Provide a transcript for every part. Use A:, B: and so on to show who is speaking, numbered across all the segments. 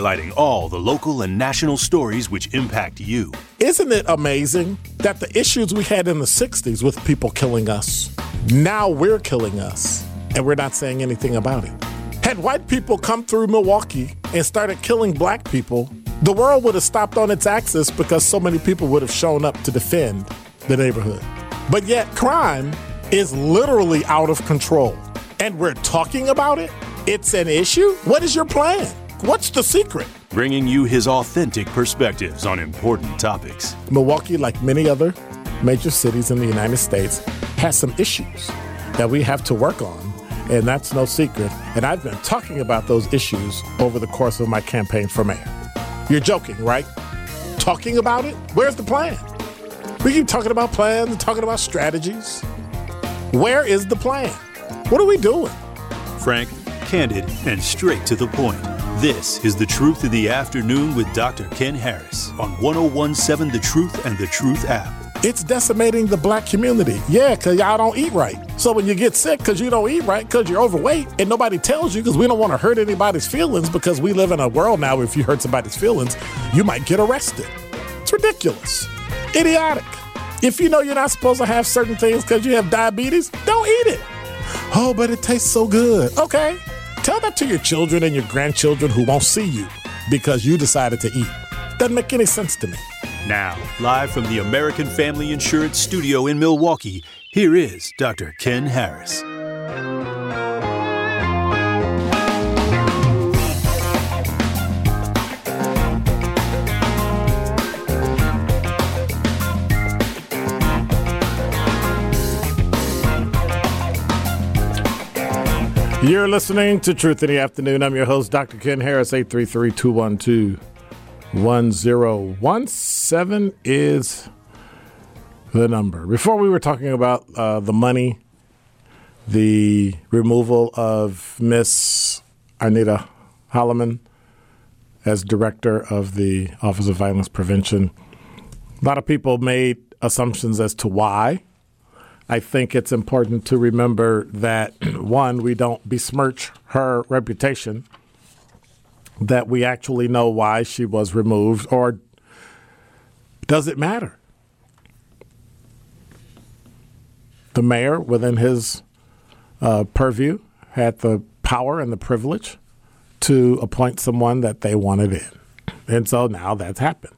A: highlighting all the local and national stories which impact you.
B: Isn't it amazing that the issues we had in the 60s with people killing us, now we're killing us, and we're not saying anything about it? Had white people come through Milwaukee and started killing black people, the world would have stopped on its axis because so many people would have shown up to defend the neighborhood. But yet, crime is literally out of control. And we're talking about it? It's an issue? What is your plan? What's the secret?
A: Bringing you his authentic perspectives on important topics.
B: Milwaukee, like many other major cities in the United States, has some issues that we have to work on and that's no secret. And I've been talking about those issues over the course of my campaign for mayor. You're joking, right? Talking about it? Where's the plan? We keep talking about plans and talking about strategies. Where is the plan? What are we doing?
A: Frank, candid, and straight to the point. This is The Truth of the Afternoon with Dr. Ken Harris on 1017 The Truth and The Truth app.
B: It's decimating the black community. Yeah, because y'all don't eat right. So when you get sick because you don't eat right, because you're overweight, and nobody tells you because we don't want to hurt anybody's feelings because we live in a world now where if you hurt somebody's feelings, you might get arrested. It's ridiculous. Idiotic. If you know you're not supposed to have certain things because you have diabetes, don't eat it. Oh, but it tastes so good. Okay. Tell that to your children and your grandchildren who won't see you because you decided to eat. Doesn't make any sense to me.
A: Now, live from the American Family Insurance Studio in Milwaukee, here is Dr. Ken Harris.
B: You're listening to Truth in the Afternoon. I'm your host, Dr. Ken Harris, 833 212 1017 is the number. Before we were talking about uh, the money, the removal of Miss Arnitta Holliman as director of the Office of Violence Prevention. A lot of people made assumptions as to why. I think it's important to remember that one, we don't besmirch her reputation that we actually know why she was removed, or does it matter? The mayor, within his uh, purview, had the power and the privilege to appoint someone that they wanted in. And so now that's happened.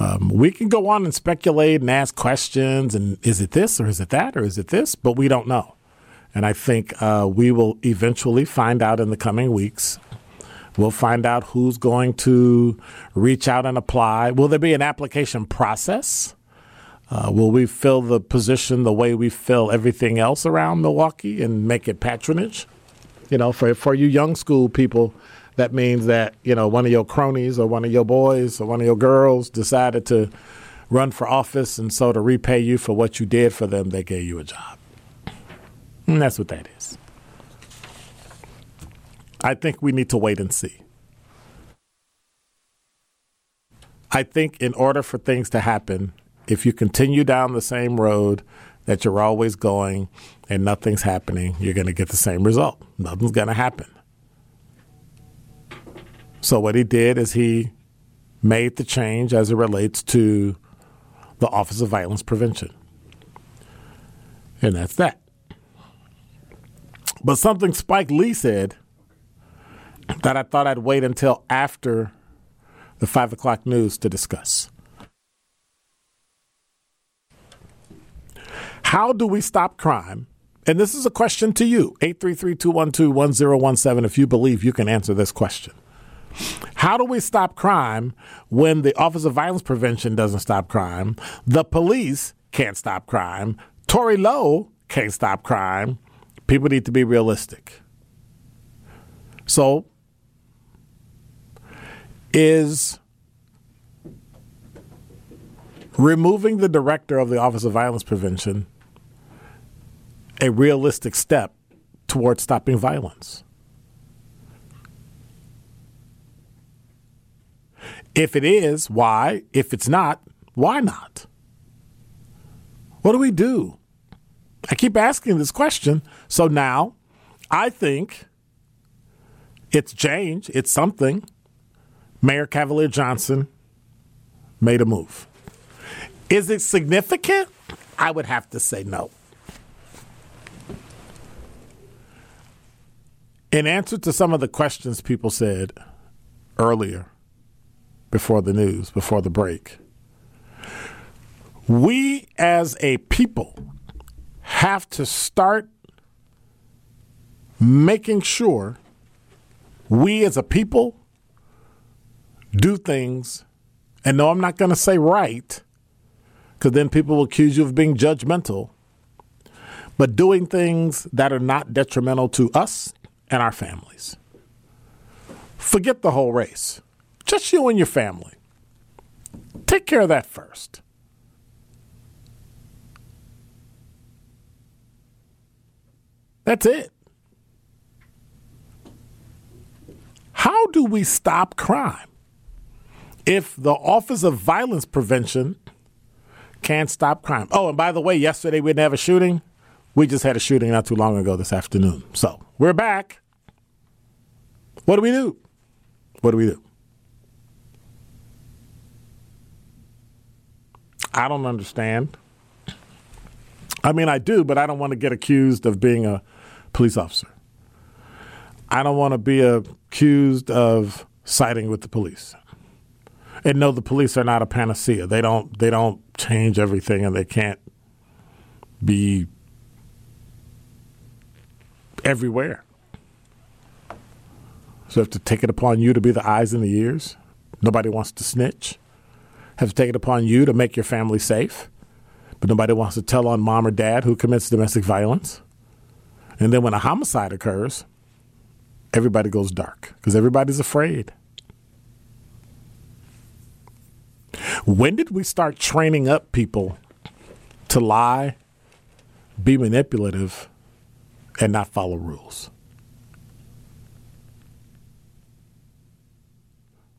B: Um, we can go on and speculate and ask questions and is it this or is it that or is it this? But we don't know. And I think uh, we will eventually find out in the coming weeks We'll find out who's going to reach out and apply. Will there be an application process? Uh, will we fill the position the way we fill everything else around Milwaukee and make it patronage? You know, for, for you young school people, that means that, you know, one of your cronies or one of your boys or one of your girls decided to run for office, and so to repay you for what you did for them, they gave you a job. And that's what that is. I think we need to wait and see. I think in order for things to happen, if you continue down the same road that you're always going and nothing's happening, you're going to get the same result. Nothing's going to happen. So, what he did is he made the change as it relates to the Office of Violence Prevention. And that's that. But something Spike Lee said that I thought I'd wait until after the five o'clock news to discuss. How do we stop crime? And this is a question to you 833 212 1017 if you believe you can answer this question. How do we stop crime when the Office of Violence Prevention doesn't stop crime? The police can't stop crime. Tory Lowe can't stop crime. People need to be realistic. So is removing the director of the Office of Violence Prevention a realistic step towards stopping violence? If it is, why? If it's not, why not? What do we do? I keep asking this question. So now I think it's change, it's something. Mayor Cavalier Johnson made a move. Is it significant? I would have to say no. In answer to some of the questions people said earlier, before the news, before the break, we as a people have to start making sure we as a people do things, and no, I'm not going to say right, because then people will accuse you of being judgmental, but doing things that are not detrimental to us and our families. Forget the whole race, just you and your family. Take care of that first. That's it. How do we stop crime? If the Office of Violence Prevention can't stop crime. Oh, and by the way, yesterday we didn't have a shooting. We just had a shooting not too long ago this afternoon. So we're back. What do we do? What do we do? I don't understand. I mean, I do, but I don't want to get accused of being a police officer. I don't want to be accused of siding with the police. And no, the police are not a panacea. They don't they don't change everything and they can't be everywhere. So have to take it upon you to be the eyes and the ears. Nobody wants to snitch. Have taken upon you to make your family safe. But nobody wants to tell on mom or dad who commits domestic violence. And then when a homicide occurs, everybody goes dark because everybody's afraid. When did we start training up people to lie, be manipulative, and not follow rules?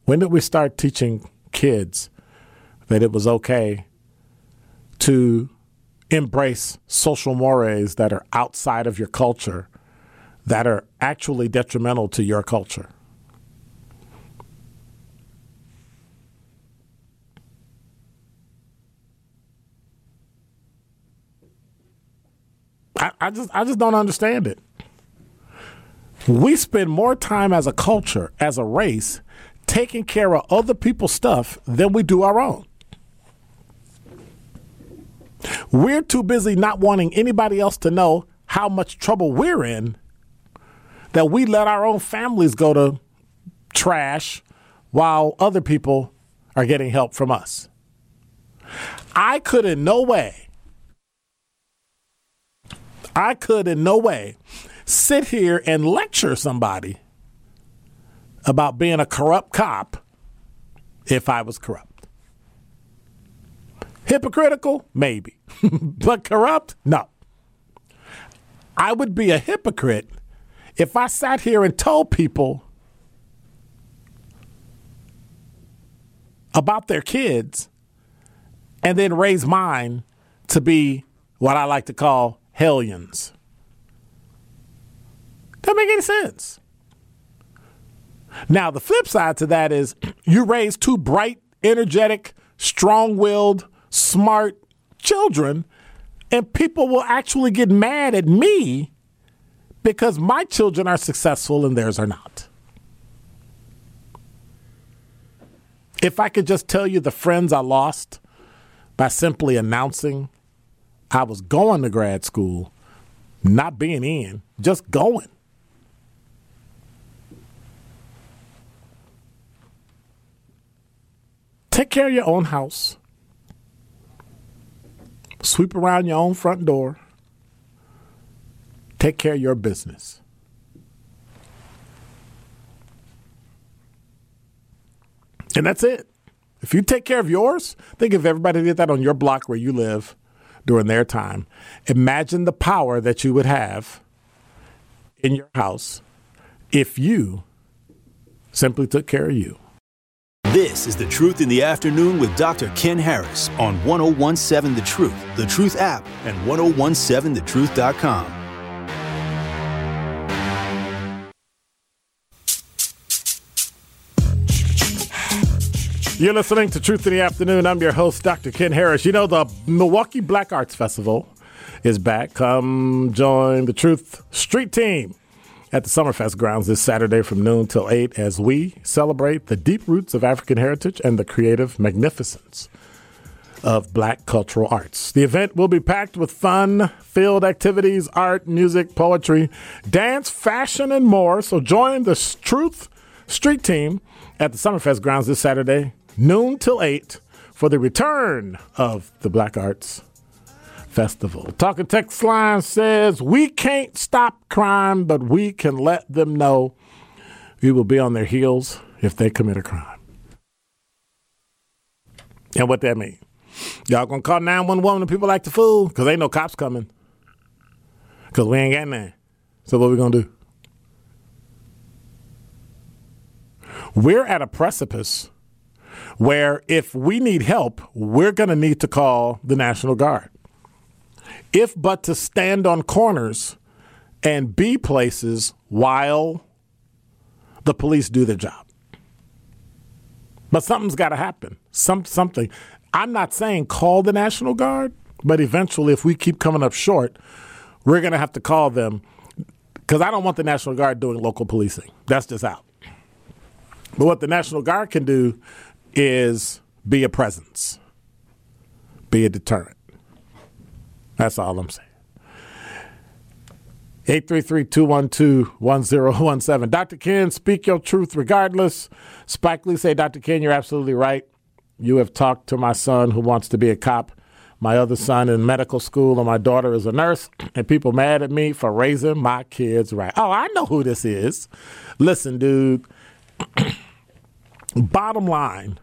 B: When did we start teaching kids that it was okay to embrace social mores that are outside of your culture that are actually detrimental to your culture. I, I, just I just don't understand it. We spend more time as a culture, as a race, taking care of other people's stuff than we do our own. We're too busy not wanting anybody else to know how much trouble we're in that we let our own families go to trash while other people are getting help from us. I could in no way, I could in no way sit here and lecture somebody about being a corrupt cop if I was corrupt. Hypocritical? Maybe. but corrupt? No. I would be a hypocrite if I sat here and told people about their kids and then raise mine to be what I like to call hellions. Doesn't make any sense. Now, the flip side to that is you raise two bright, energetic, strong willed, smart children, and people will actually get mad at me because my children are successful and theirs are not. If I could just tell you the friends I lost by simply announcing I was going to grad school, not being in, just going. Take care of your own house. Sweep around your own front door. Take care of your business. And that's it. If you take care of yours, think if everybody did that on your block where you live during their time. Imagine the power that you would have in your house if you simply took care of you.
A: This is The Truth in the Afternoon with Dr. Ken Harris on 1017 The Truth, The Truth app, and 1017thetruth.com.
B: You're listening to Truth in the Afternoon. I'm your host, Dr. Ken Harris. You know, the Milwaukee Black Arts Festival is back. Come join the Truth Street Team at the Summerfest grounds this Saturday from noon till 8 as we celebrate the deep roots of African heritage and the creative magnificence of black cultural arts. The event will be packed with fun filled activities, art, music, poetry, dance, fashion, and more. So join the Truth Street Team at the Summerfest grounds this Saturday noon till 8 for the return of the Black Arts Festival. Talking text line says, We can't stop crime, but we can let them know we will be on their heels if they commit a crime. And what that mean? Y'all gonna call 911 and people like a fool? Because ain't no cops coming. Because we ain't got none. So what we gonna do? We're at a precipice where if we need help, we're to need to call the National Guard. If but to stand on corners and be places while the police do their job. But something's got to happen. Some something. I'm not saying call the National Guard, but eventually, if we keep coming up short, we're going to have to call them because I don't want the National Guard doing local policing. That's just out. But what the National Guard can do is be a presence, be a deterrent. That's all I'm saying. 833-212-1017. Dr. Ken, speak your truth regardless. Spike Lee say, Dr. Ken, you're absolutely right. You have talked to my son who wants to be a cop, my other son in medical school, and my daughter is a nurse, and people mad at me for raising my kids right. Oh, I know who this is. Listen, dude. Bottom line,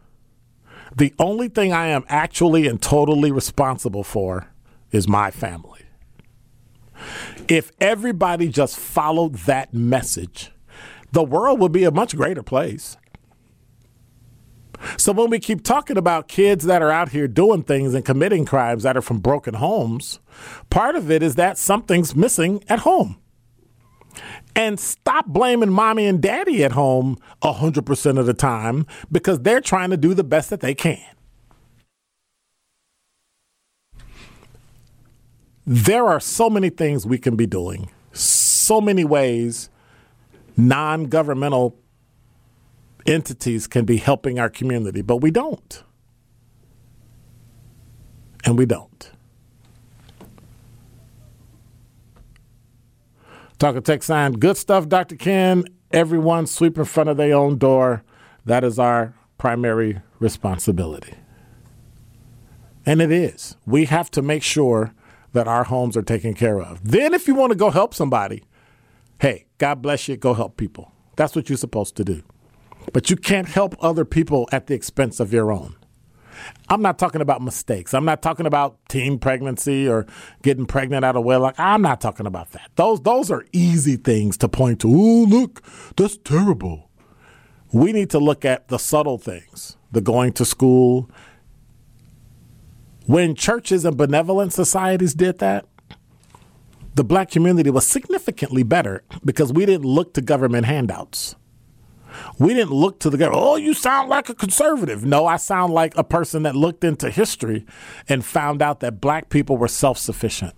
B: the only thing I am actually and totally responsible for is my family. If everybody just followed that message, the world would be a much greater place. So when we keep talking about kids that are out here doing things and committing crimes that are from broken homes, part of it is that something's missing at home and stop blaming mommy and daddy at home 100% of the time because they're trying to do the best that they can. There are so many things we can be doing, so many ways non governmental entities can be helping our community, but we don't. And we don't. Talking text sign, good stuff, Dr. Ken. Everyone sweep in front of their own door. That is our primary responsibility. And it is. We have to make sure that our homes are taken care of. Then, if you want to go help somebody, hey, God bless you, go help people. That's what you're supposed to do. But you can't help other people at the expense of your own. I'm not talking about mistakes. I'm not talking about teen pregnancy or getting pregnant out of wedlock. I'm not talking about that. Those those are easy things to point to. Oh, look, that's terrible. We need to look at the subtle things. The going to school. When churches and benevolent societies did that, the black community was significantly better because we didn't look to government handouts. We didn't look to the government. oh, you sound like a conservative. No, I sound like a person that looked into history and found out that black people were self sufficient.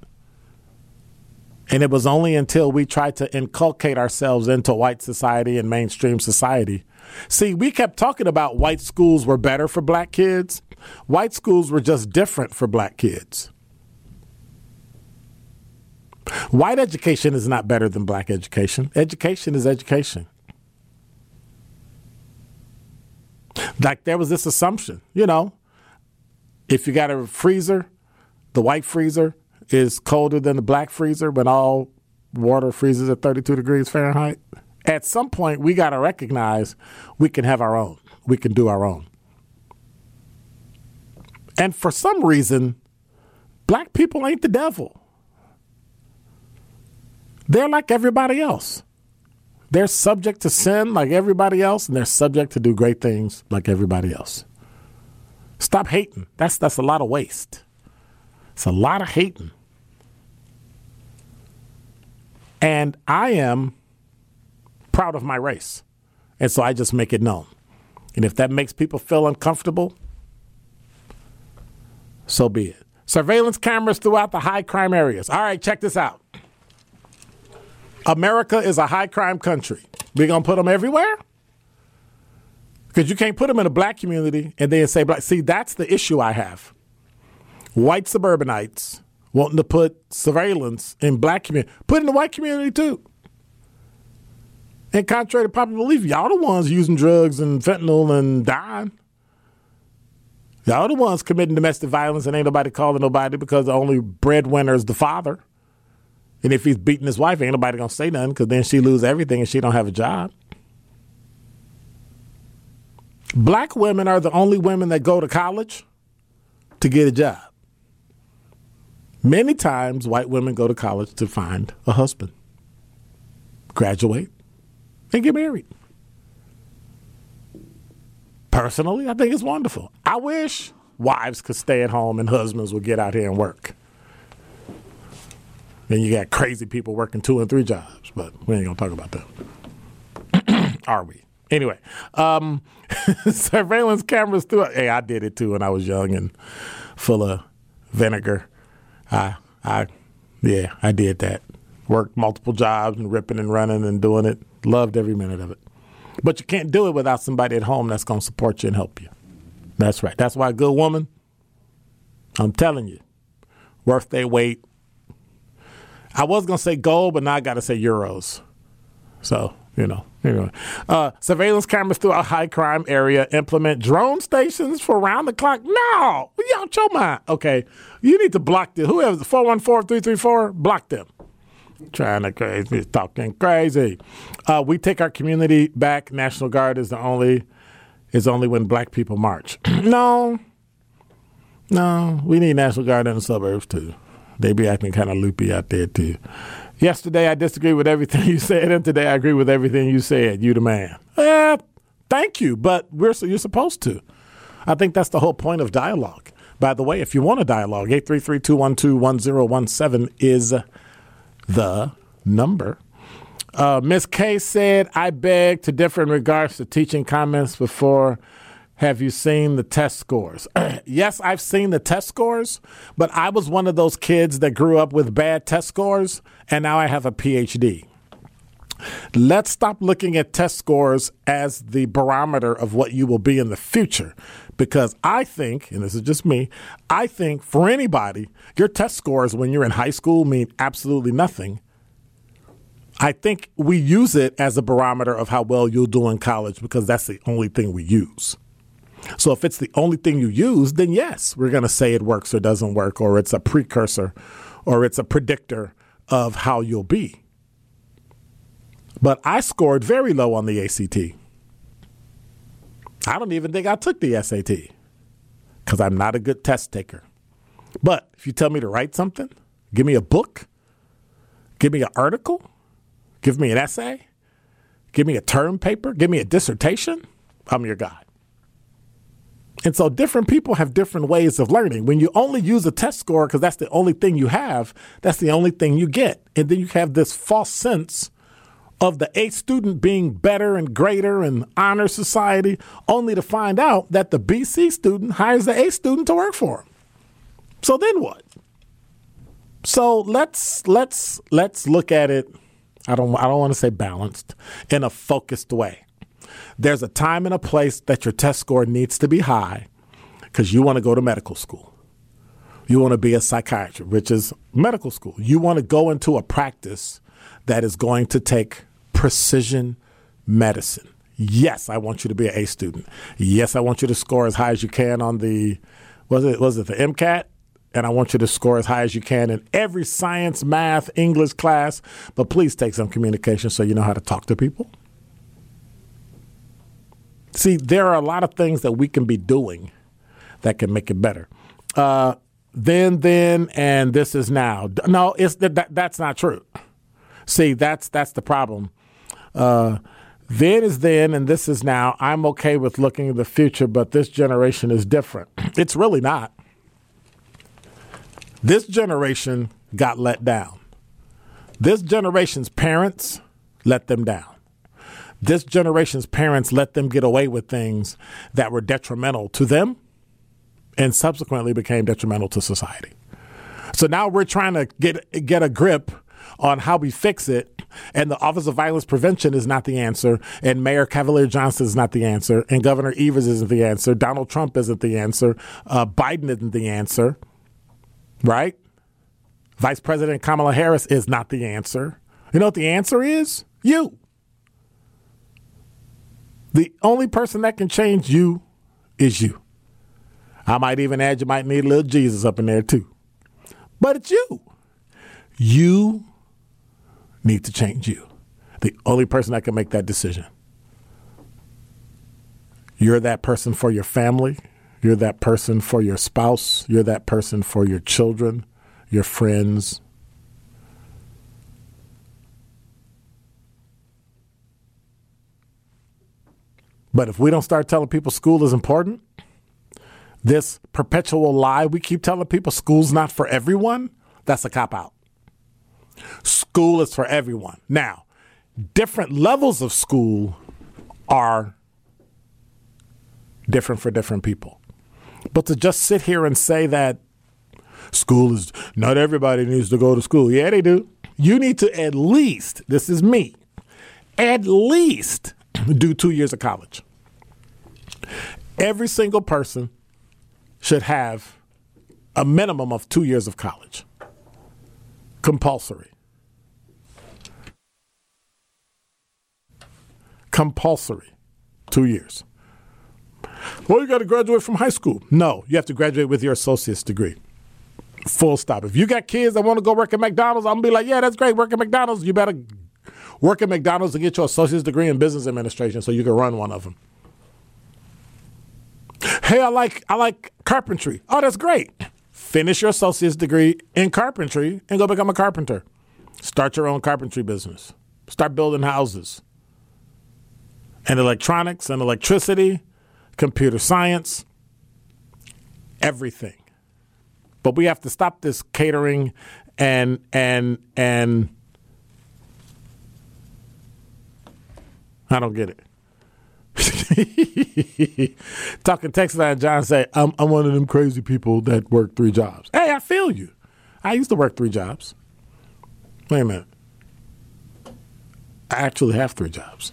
B: And it was only until we tried to inculcate ourselves into white society and mainstream society. See, we kept talking about white schools were better for black kids. White schools were just different for black kids. White education is not better than black education. Education is education. Like there was this assumption, you know, if you got a freezer, the white freezer is colder than the black freezer when all water freezes at 32 degrees Fahrenheit. At some point, we got to recognize we can have our own. We can do our own. And for some reason, black people ain't the devil. They're like everybody else. They're subject to sin like everybody else, and they're subject to do great things like everybody else. Stop hating. That's that's a lot of waste. It's a lot of hating. And I am proud of my race. And so I just make it known. And if that makes people feel uncomfortable, so be it. Surveillance cameras throughout the high crime areas. All right, check this out. America is a high crime country. We're going to put them everywhere? Because you can't put them in a black community and then say black. See, that's the issue I have. White suburbanites wanting to put surveillance in black community. Put in the white community too. And contrary to popular belief, y'all the ones using drugs and fentanyl and dying. Y'all the ones committing domestic violence and ain't nobody calling nobody because the only breadwinner is the father. And if he's beating his wife, ain't nobody gonna say nothing because then she lose everything and she don't have a job. Black women are the only women that go to college to get a job. Many times, white women go to college to find a husband, graduate, and get married. Personally, I think it's wonderful. I wish wives could stay at home and husbands would get out here and work. Then you got crazy people working two and three jobs, but we ain't gonna talk about that. Are we? Anyway, um, surveillance cameras through. Hey, I did it too when I was young and full of vinegar. I, I, yeah, I did that. Worked multiple jobs and ripping and running and doing it. Loved every minute of it. But you can't do it without somebody at home that's going to support you and help you. That's right. That's why a good woman, I'm telling you, worth their weight. I was going to say gold, but now I got to say euros. So, you know, anyway. Uh, surveillance cameras throughout high crime area implement drone stations for round the clock. No, y'all, your mind. Okay, you need to block them. Whoever, 414 334, block them trying to crazy, talking crazy. Uh, we take our community back. National Guard is the only is only when black people march. no, no, we need National Guard in the suburbs too. They be acting kind of loopy out there too. Yesterday I disagree with everything you said, and today I agree with everything you said. You the man. Eh, thank you, but we're you're supposed to. I think that's the whole point of dialogue. By the way, if you want a dialogue, 833-212-1017 is the number. Uh, Miss K said, I beg to differ in regards to teaching comments before. Have you seen the test scores? yes, I've seen the test scores, but I was one of those kids that grew up with bad test scores, and now I have a PhD. Let's stop looking at test scores as the barometer of what you will be in the future. Because I think, and this is just me, I think for anybody, your test scores when you're in high school mean absolutely nothing. I think we use it as a barometer of how well you'll do in college because that's the only thing we use. So if it's the only thing you use, then yes, we're going to say it works or doesn't work, or it's a precursor or it's a predictor of how you'll be. But I scored very low on the ACT. I don't even think I took the SAT because I'm not a good test taker. But if you tell me to write something, give me a book, give me an article, give me an essay, give me a term paper, give me a dissertation, I'm your guy. And so different people have different ways of learning. When you only use a test score because that's the only thing you have, that's the only thing you get. And then you have this false sense of the A student being better and greater and honor society, only to find out that the BC student hires the A student to work for him. So then what? So let's let's let's look at it. I don't I don't want to say balanced in a focused way. There's a time and a place that your test score needs to be high because you want to go to medical school. You want to be a psychiatrist, which is medical school. You want to go into a practice that is going to take precision medicine. Yes, I want you to be an A student. Yes, I want you to score as high as you can on the was it was it the MCAT? And I want you to score as high as you can in every science, math, English class. But please take some communication so you know how to talk to people. See, there are a lot of things that we can be doing that can make it better. Uh, then, then, and this is now. No, it's that, that's not true. See, that's that's the problem. Uh, then is then, and this is now. I'm okay with looking at the future, but this generation is different. It's really not. This generation got let down. This generation's parents let them down. this generation's parents let them get away with things that were detrimental to them and subsequently became detrimental to society. So now we're trying to get get a grip on how we fix it. And the Office of Violence Prevention is not the answer. And Mayor Cavalier Johnson is not the answer. And Governor Evers isn't the answer. Donald Trump isn't the answer. Uh, Biden isn't the answer. Right? Vice President Kamala Harris is not the answer. You know what the answer is? You. The only person that can change you is you. I might even add you might need a little Jesus up in there too. But it's you. You need to change you. The only person that can make that decision. You're that person for your family. You're that person for your spouse. You're that person for your children, your friends. But if we don't start telling people school is important, this perpetual lie we keep telling people school's not for everyone, that's a cop out. School is for everyone. Now, different levels of school are different for different people. But to just sit here and say that school is not everybody needs to go to school. Yeah, they do. You need to at least, this is me, at least do two years of college. Every single person should have a minimum of two years of college. Compulsory. Compulsory. Two years. Well, you got to graduate from high school. No, you have to graduate with your associate's degree. Full stop. If you got kids that want to go work at McDonald's, I'm gonna be like, yeah, that's great. Work at McDonald's. You better work at McDonald's to get your associate's degree in business administration so you can run one of them. Hey, I like I like carpentry. Oh, that's great. Finish your associate's degree in carpentry and go become a carpenter. Start your own carpentry business. Start building houses. And electronics and electricity, computer science, everything. But we have to stop this catering and and and I don't get it. Talking text line, John say, I'm, I'm one of them crazy people that work three jobs. Hey, I feel you. I used to work three jobs. Wait a minute. I actually have three jobs.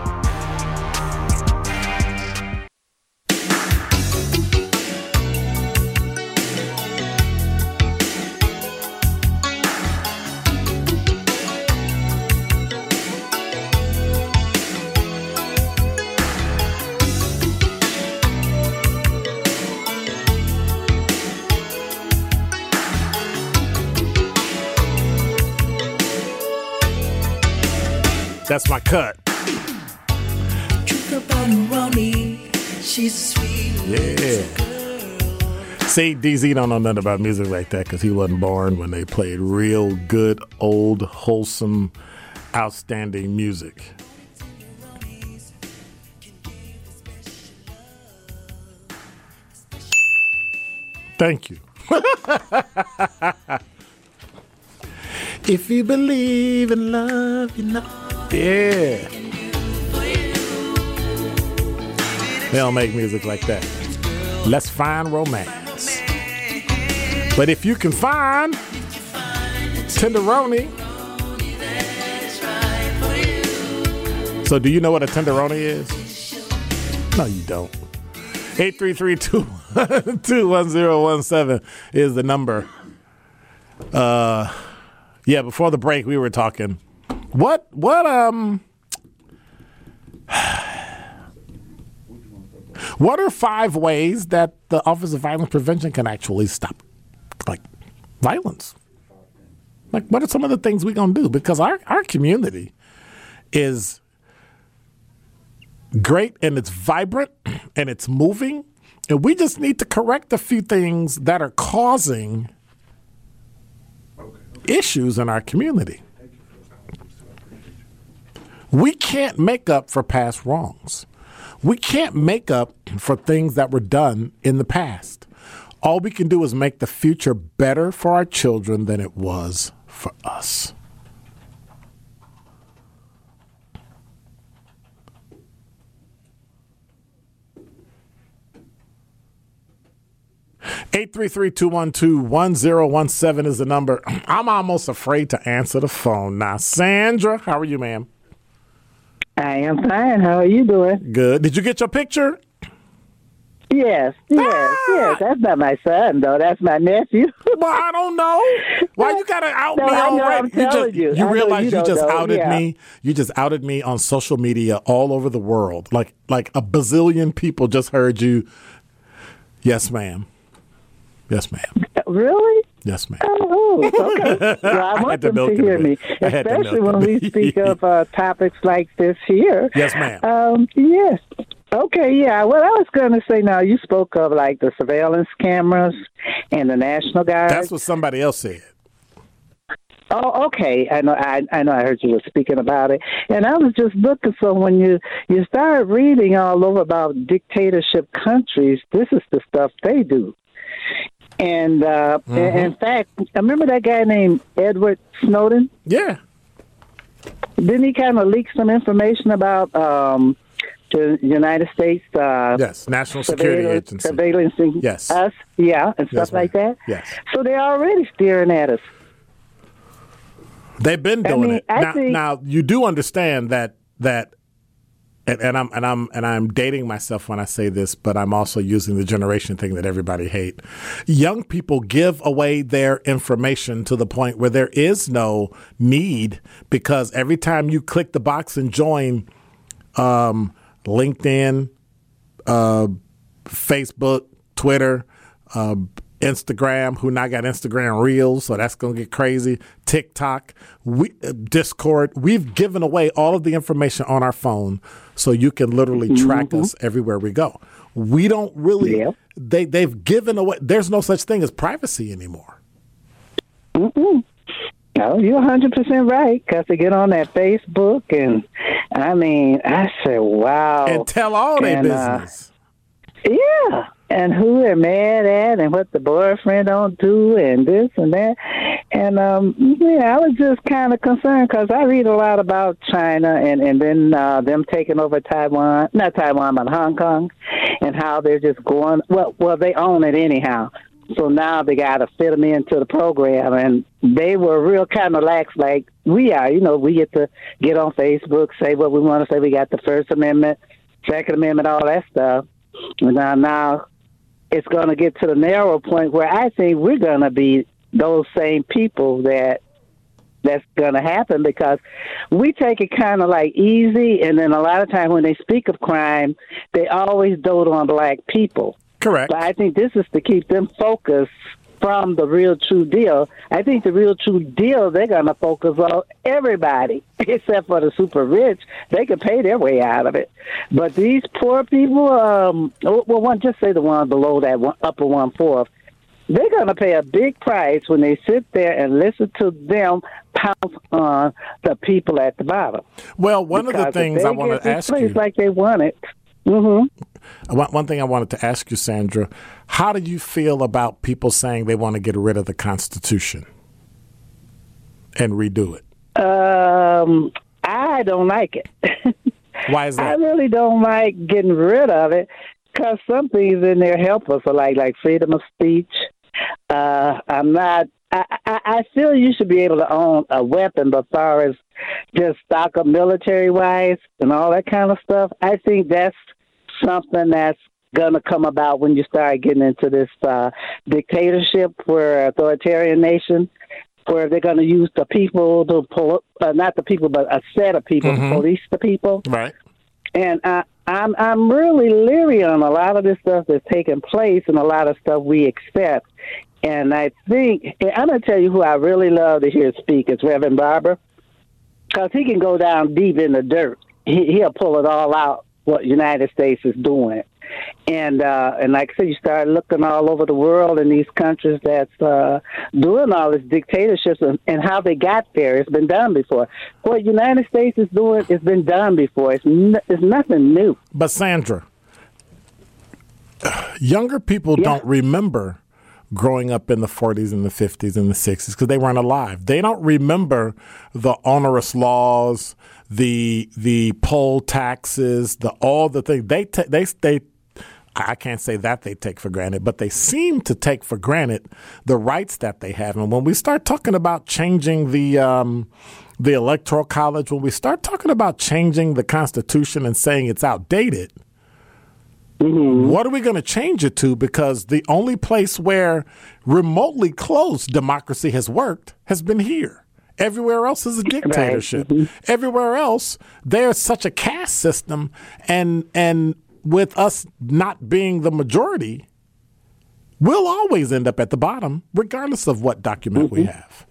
B: That's my cut. Yeah. See, DZ don't know nothing about music like that because he wasn't born when they played real good, old, wholesome, outstanding music. Thank you. if you believe in love, you know. Yeah. They don't make music like that. Let's find romance. But if you can find tenderoni. So, do you know what a tenderoni is? No, you don't. 833-21017 is the number. Uh, yeah, before the break, we were talking what what um What are five ways that the Office of Violence Prevention can actually stop like violence? Like what are some of the things we gonna do? Because our, our community is great and it's vibrant and it's moving. And we just need to correct a few things that are causing issues in our community. We can't make up for past wrongs. We can't make up for things that were done in the past. All we can do is make the future better for our children than it was for us. Eight three three two one two one zero one seven is the number. I'm almost afraid to answer the phone now. Sandra, how are you, ma'am?
C: I am fine. How are you doing?
B: Good. Did you get your picture?
C: Yes, yes,
B: Ah!
C: yes. That's not my son, though. That's my nephew.
B: Well, I don't know. Why you gotta out
C: No,
B: me already?
C: I'm telling
B: just,
C: you. I
B: realize
C: you
B: you just
C: know,
B: outed
C: yeah.
B: me. You just outed me on social media all over the world. Like like a bazillion people just heard you. Yes, ma'am. Yes, ma'am.
C: really?
B: Yes, ma'am.
C: Oh, okay. Well, I want
B: to
C: them to hear me,
B: bit. I had to
C: especially when we speak of uh, topics like this here.
B: Yes, ma'am.
C: Um, yes. Okay, yeah. Well, I was going to say now, you spoke of like the surveillance cameras and the National Guard.
B: That's what somebody else said.
C: Oh, okay. I know. I, I know. I heard you were speaking about it, and I was just looking. So when you you start reading all over about dictatorship countries, this is the stuff they do. And uh,
B: Mm-hmm.
C: in- fact, I remember that guy named Edward Snowden.
B: Yeah.
C: Didn't he kind of leak some information about um, the United States? Uh,
B: Yes. National Security
C: surveillance-
B: Agency.
C: surveillancing
B: Yes.
C: us, yeah, and
B: Yes,
C: stuff like that.
B: Yes.
C: So they're already staring at us.
B: They've been doing
C: mean,
B: it.
C: I
B: Now,
C: think-
B: now you do understand that that and, and I'm and I'm and I'm dating myself when I say this, but I'm also using the generation thing that everybody hate. Young people give away their information to the point where there is no need because every time you click the box and join um, LinkedIn, uh, Facebook, Twitter, uh, Instagram, who now got Instagram Reels, so that's going to get crazy. TikTok, we, uh, Discord. We've given away all of the information on our phone so you can literally track us everywhere we go. We don't really,
C: Yep.
B: they, they've given away, there's no such thing as privacy anymore.
C: No, you're 100% right because they get on that Facebook and I mean, I said, wow.
B: And tell all their
C: uh,
B: business.
C: yeah. And who they're mad at and what the boyfriend don't do and this and that. And, um, yeah, I was just kind of concerned because I read a lot about China and, and then uh, them taking over Taiwan, not Taiwan, but Hong Kong, and how they're just going, well, well, they own it anyhow. So now they got to fit them into the program, and they were real kind of lax, like we are. You know, we get to get on Facebook, say what we want to say. We got the First Amendment, Second Amendment, all that stuff. And now, now it's going to get to the narrow point where I think we're going to be those same people that that's going to happen because we take it kind of like easy, and then a lot of times when they speak of crime, they always dote on black people.
B: Correct.
C: But I think this is to keep them focused from the real true deal. I think the real true deal, they're going to focus on everybody except for the super rich. They can pay their way out of it. But these poor people, um, well, one just say the one below that one, upper one fourth, they're going to pay a big price when they sit there and listen to them pounce on the people at the bottom.
B: Well, one of the things I want to ask you.
C: like they want it. Hmm
B: One, one thing I wanted to ask you, Sandra, how do you feel about people saying they want to get rid of the Constitution and redo it?
C: Um, I don't like it.
B: Why is that?
C: I really don't like getting rid of it because some things in there help us, like like freedom of speech. Uh, I'm not. I, I, I feel you should be able to own a weapon, but as far as just stock up military wise and all that kind of stuff, I think that's something that's going to come about when you start getting into this uh, dictatorship where authoritarian nation where they're going to use the people to pull uh, not the people but a set of people to police the people
B: Right.
C: and I, I'm I'm really leery on a lot of this stuff that's taking place and a lot of stuff we accept. And I think and I'm going to tell you who I really love to hear speak is Reverend Barber, because he can go down deep in the dirt. He, he'll pull it all out what United States is doing. And uh, and like I said, you start looking all over the world in these countries that's uh, doing all this dictatorships and, and how they got there. It's been done before. What United States is doing, it's been done before. It's n- it's nothing new.
B: But Sandra, younger people don't remember growing up in the 40s and the 50s and the 60s because they weren't alive. They don't remember the onerous laws, the the poll taxes, the all the things they they they I can't say that they take for granted, but they seem to take for granted the rights that they have. And when we start talking about changing the um, the electoral college, when we start talking about changing the Constitution and saying it's outdated, mm-hmm. what are we going to change it to? Because the only place where remotely close democracy has worked has been here. Everywhere else is a dictatorship. Right. Mm-hmm. Everywhere else, there's such a caste system, and and with us not being the majority, we'll always end up at the bottom, regardless of what document mm-hmm. we have.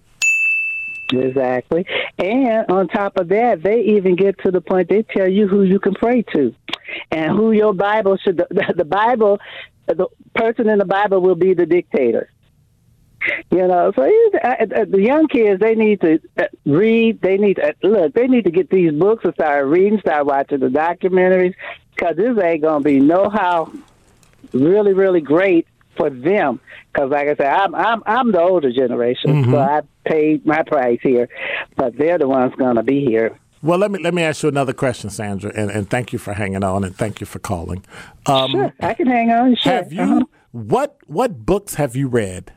C: Exactly. And on top of that, they even get to the point they tell you who you can pray to and who your Bible should, the, the Bible, the person in the Bible will be the dictator. You know, so uh, uh, the young kids they need to uh, read. They need to look. They need to get these books and start reading, start watching the documentaries, because this ain't gonna be no how really, really great for them. Because, like I said, I'm I'm I'm the older generation, mm-hmm. so I paid my price here, but they're the ones going to be here.
B: Well, let me let me ask you another question, Sandra, and, and thank you for hanging on and thank you for calling.
C: Um, sure, I can hang on. Sure.
B: Have you uh-huh. what what books have you read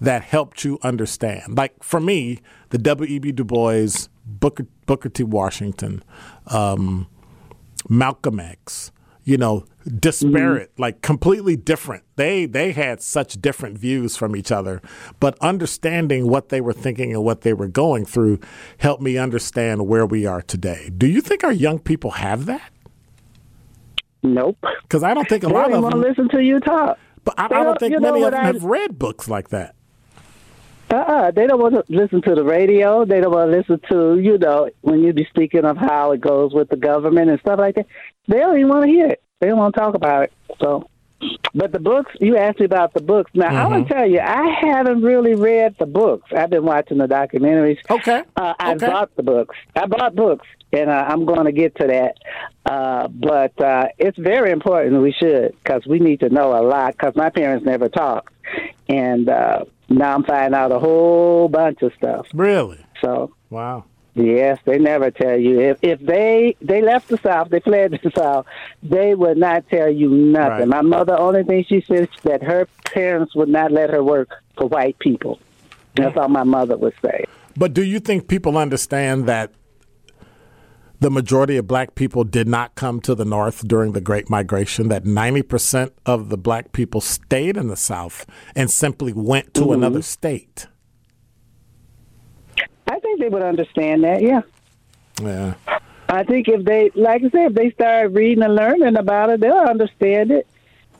B: that helped you understand? Like for me, the W. E. B. Du Bois, Booker Booker T. Washington, um, Malcolm X, you know, disparate, mm-hmm. like completely different. They they had such different views from each other, but understanding what they were thinking and what they were going through helped me understand where we are today. Do you think our young people have that?
C: Nope.
B: Because I don't think a
C: they
B: lot of them
C: listen to you talk.
B: But I, I don't think many of them I, have read books like that.
C: Uh-uh. They don't want to listen to the radio. They don't want to listen to, you know, when you be speaking of how it goes with the government and stuff like that. They don't even want to hear it. They don't want to talk about it. So, but the books, you asked me about the books. Now, mm-hmm. I will tell you, I haven't really read the books. I've been watching the documentaries.
B: Okay.
C: Uh, I
B: okay.
C: bought the books. I bought books, and uh, I'm going to get to that. Uh, but uh, it's very important. We should, because we need to know a lot, because my parents never talked. And uh, now I'm finding out a whole bunch of stuff.
B: Really?
C: So.
B: Wow.
C: Yes, they never tell you. If if they they left the South, they fled the South, they would not tell you nothing. Right. My mother, only thing she said that her parents would not let her work for white people. That's all my mother would say.
B: But do you think people understand that the majority of black people did not come to the North during the Great Migration, that 90% of the black people stayed in the South and simply went to mm-hmm. another state?
C: I think they would understand that, yeah.
B: Yeah.
C: I think if they, like I said, if they start reading and learning about it, they'll understand it.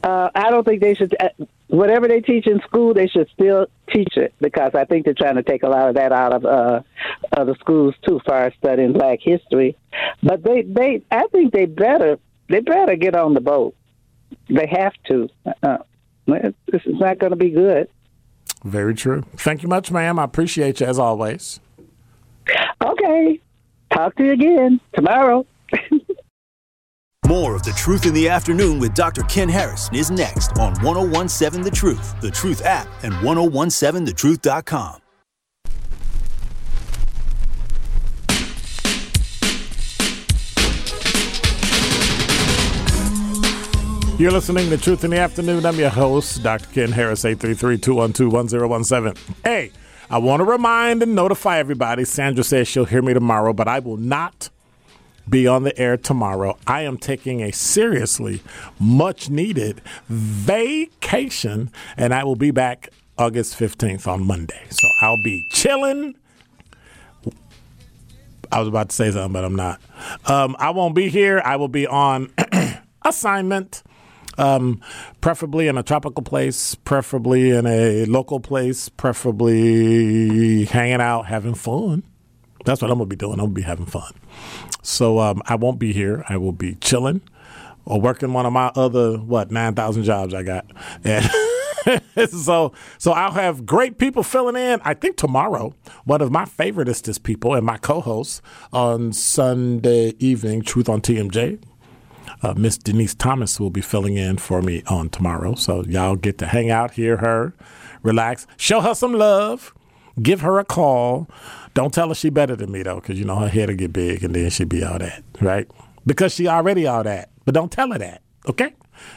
C: Uh, I don't think they should, uh, whatever they teach in school, they should still teach it because I think they're trying to take a lot of that out of uh, other schools too, far as studying Black history. But they, they, I think they better, they better get on the boat. They have to. Uh, this is not going to be good.
B: Very true. Thank you much, ma'am. I appreciate you as always.
C: Okay. Talk to you again tomorrow.
A: More of The Truth in the Afternoon with Dr. Ken Harrison is next on 1017 The Truth, The Truth app, and 1017thetruth.com.
B: You're listening to Truth in the Afternoon. I'm your host, Dr. Ken Harris, 833 212 1017. Hey, I want to remind and notify everybody. Sandra says she'll hear me tomorrow, but I will not be on the air tomorrow. I am taking a seriously much needed vacation, and I will be back August 15th on Monday. So I'll be chilling. I was about to say something, but I'm not. Um, I won't be here. I will be on assignment um, preferably in a tropical place, preferably in a local place, preferably hanging out, having fun. That's what I'm gonna be doing. I'm gonna be having fun. So um, I won't be here. I will be chilling or working one of my other what nine thousand jobs I got. And so so I'll have great people filling in. I think tomorrow, one of my favoriteest people and my co-host on Sunday evening, Truth on TMJ Uh, Miss Denise Thomas will be filling in for me on tomorrow. So y'all get to hang out, hear her, relax, show her some love, give her a call. Don't tell her she better than me though, because you know her head will get big and then she'll be all that, right? Because she already all that. But don't tell her that, okay?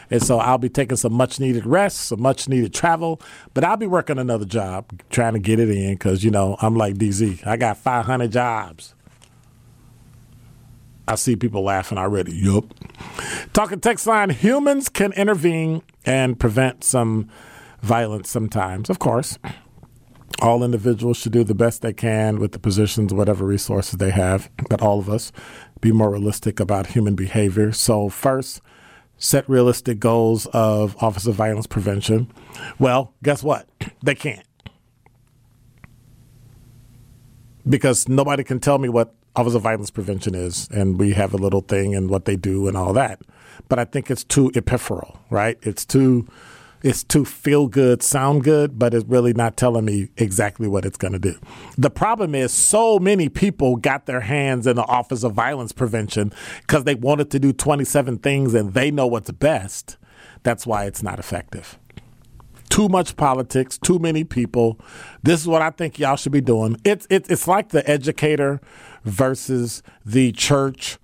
B: And so I'll be taking some much needed rest, some much needed travel, but I'll be working another job, trying to get it in because, you know, I'm like DZ. I got 500 jobs. I see people laughing already. Yup. Talking text line humans can intervene and prevent some violence sometimes, of course. All individuals should do the best they can with the positions, whatever resources they have, but all of us be more realistic about human behavior. So, first, set realistic goals of Office of Violence Prevention. Well, guess what? They can't. Because nobody can tell me what Office of Violence Prevention is, and we have a little thing and what they do and all that. But I think it's too ephemeral, right? It's too it's too feel good, sound good, but it's really not telling me exactly what it's going to do. The problem is so many people got their hands in the Office of Violence Prevention because they wanted to do 27 things and they know what's best. That's why it's not effective. Too much politics, too many people. This is what I think y'all should be doing. It's it's it's like the educator versus the church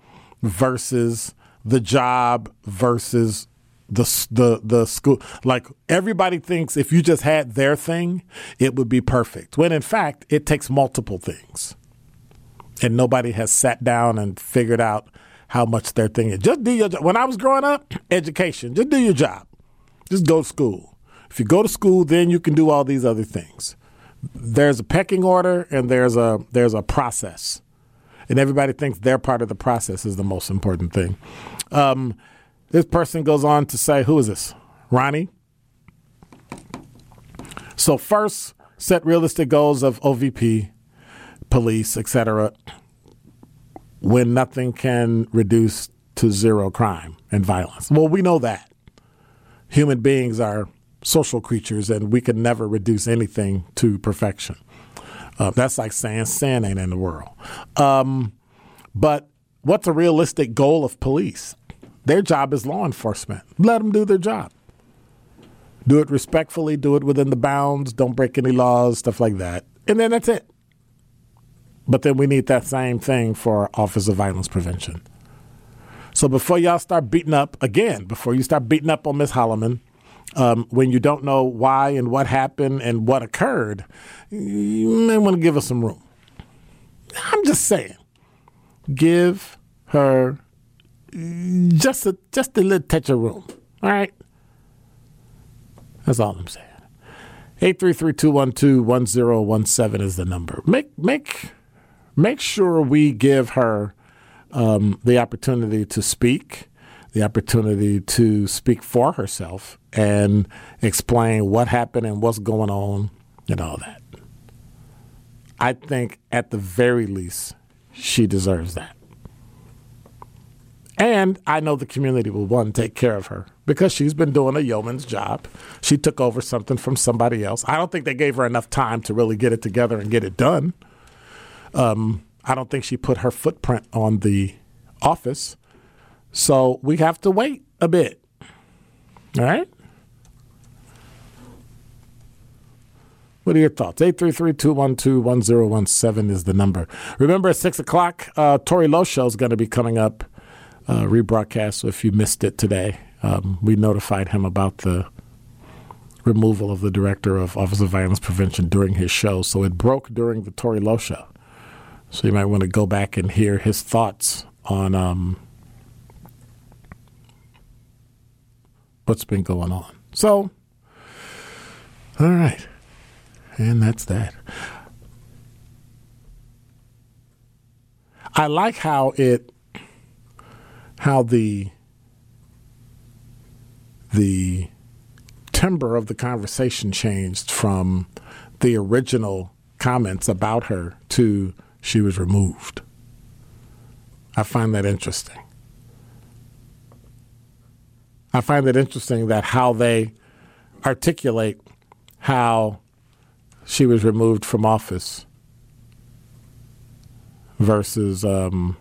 B: versus the job versus the the the school like everybody thinks if you just had their thing it would be perfect. When in fact it takes multiple things. And nobody has sat down and figured out how much their thing is. Just do your job when i was growing up education just do your job. Just go to school. If you go to school then you can do all these other things. There's a pecking order and there's a there's a process. And everybody thinks their part of the process is the most important thing. Um, this person goes on to say, Who is this? Ronnie? So, first, set realistic goals of OVP, police, etc., when nothing can reduce to zero crime and violence. Well, we know that. Human beings are social creatures and we can never reduce anything to perfection. Uh, that's like saying sin ain't in the world. Um, but what's a realistic goal of police? Their job is law enforcement. Let them do their job. Do it respectfully, do it within the bounds, don't break any laws, stuff like that. And then that's it. But then we need that same thing for Office of Violence Prevention. So before y'all start beating up, again, before you start beating up on Miss Holliman, um, when you don't know why and what happened and what occurred, you may want to give her some room. I'm just saying, give her just a just a little touch of room. All right. That's all I'm saying. 833-212-1017 is the number. Make make make sure we give her um, the opportunity to speak, the opportunity to speak for herself and explain what happened and what's going on and all that. I think at the very least she deserves that. And I know the community will one take care of her because she's been doing a yeoman's job. She took over something from somebody else. I don't think they gave her enough time to really get it together and get it done. Um, I don't think she put her footprint on the office. So we have to wait a bit. All right? What are your thoughts? 833-212-1017 is the number. Remember at 6 o'clock, uh, Tory Lowe Show is going to be coming up uh, rebroadcast. So if you missed it today, um, we notified him about the removal of the director of Office of Violence Prevention during his show. So it broke during the Tory Lowe show. So you might want to go back and hear his thoughts on um, what's been going on. So, all right. And that's that. I like how it how the the timbre of the conversation changed from the original comments about her to she was removed. I find that interesting. I find it interesting that how they articulate how she was removed from office versus um,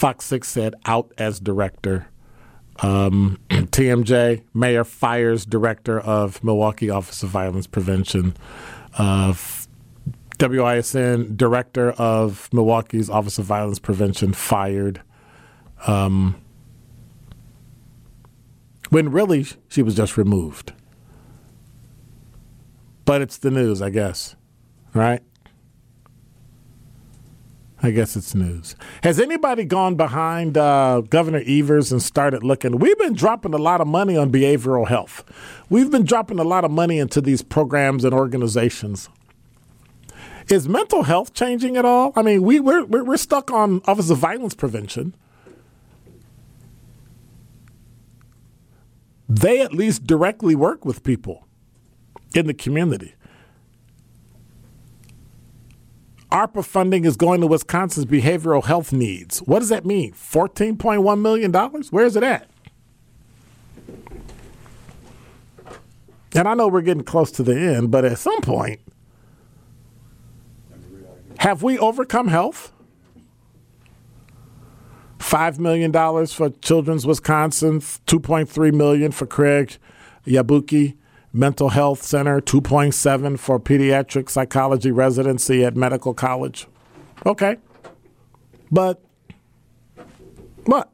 B: Fox 6 said out as director. Um, TMJ, mayor fires director of Milwaukee Office of Violence Prevention. Uh, WISN director of Milwaukee's Office of Violence Prevention fired. Um, when really she was just removed. But it's the news, I guess. Right? I guess it's news. Has anybody gone behind uh, Governor Evers and started looking? We've been dropping a lot of money on behavioral health. We've been dropping a lot of money into these programs and organizations. Is mental health changing at all? I mean, we, we're, we're stuck on Office of Violence Prevention. They at least directly work with people in the community. ARPA funding is going to Wisconsin's behavioral health needs. What does that mean? $14.1 million? Where is it at? And I know we're getting close to the end, but at some point, have we overcome health? $5 million for Children's Wisconsin, 2.3 million for Craig Yabuki Mental Health Center, 2.7 for pediatric psychology residency at Medical College. Okay. But what?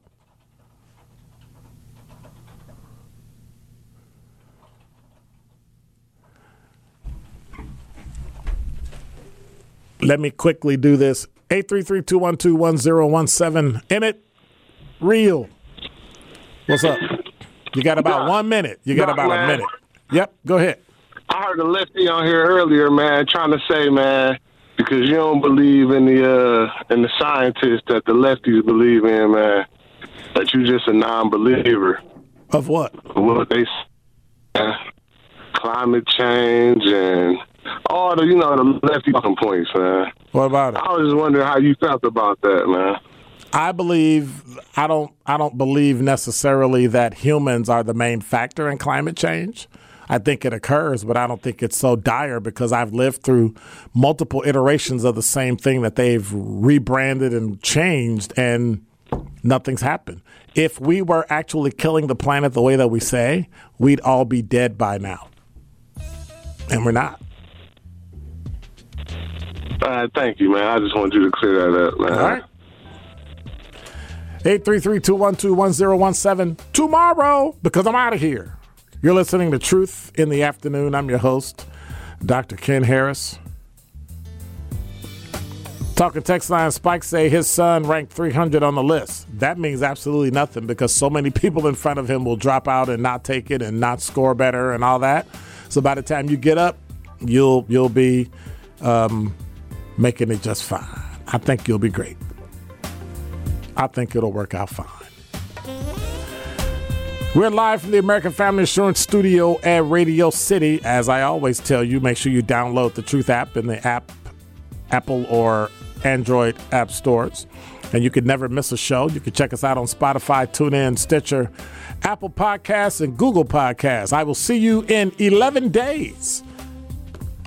B: Let me quickly do this. 833-212-1017. In it, real. What's up? You got about one minute. You got about a minute. Yep, go ahead.
D: I heard a lefty on here earlier, man, trying to say, man, because you don't believe in the uh in the scientists that the lefties believe in, man, that you just a non-believer
B: Of what?
D: what they man. climate change and all the you know the lefty fucking points, man.
B: What about it?
D: I was just wondering how you felt about that, man.
B: I believe I don't I don't believe necessarily that humans are the main factor in climate change. I think it occurs, but I don't think it's so dire because I've lived through multiple iterations of the same thing that they've rebranded and changed and nothing's happened. If we were actually killing the planet the way that we say, we'd all be dead by now. And we're not.
D: Uh, thank you, man. I just wanted you to clear that up, man.
B: All right. 833-212-1017 tomorrow because I'm out of here. You're listening to Truth in the Afternoon. I'm your host, Dr. Ken Harris. Talking text line Spike say his son ranked 300 on the list. That means absolutely nothing because so many people in front of him will drop out and not take it and not score better and all that. So by the time you get up, you'll you'll be um, making it just fine. I think you'll be great. I think it'll work out fine. We're live from the American Family Insurance Studio at Radio City. As I always tell you, make sure you download the Truth app in the app, Apple or Android app stores. And you could never miss a show. You can check us out on Spotify, TuneIn, Stitcher, Apple Podcasts, and Google Podcasts. I will see you in 11 days.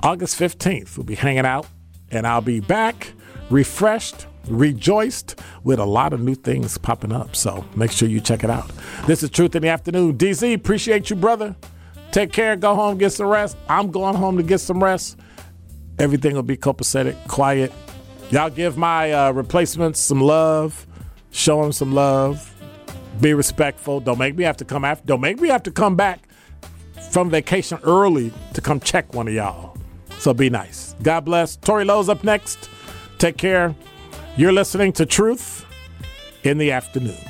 B: August 15th, we'll be hanging out, and I'll be back refreshed, rejoiced with a lot of new things popping up. So make sure you check it out. This is Truth in the Afternoon. DZ, appreciate you, brother. Take care, go home, get some rest. I'm going home to get some rest. Everything will be copacetic, quiet. Y'all give my uh, replacements some love, show them some love, be respectful. Don't make me have to come after. Don't make me have to come back from vacation early to come check one of y'all. So be nice. God bless. Tory Lowe's up next. Take care. You're listening to Truth in the Afternoon.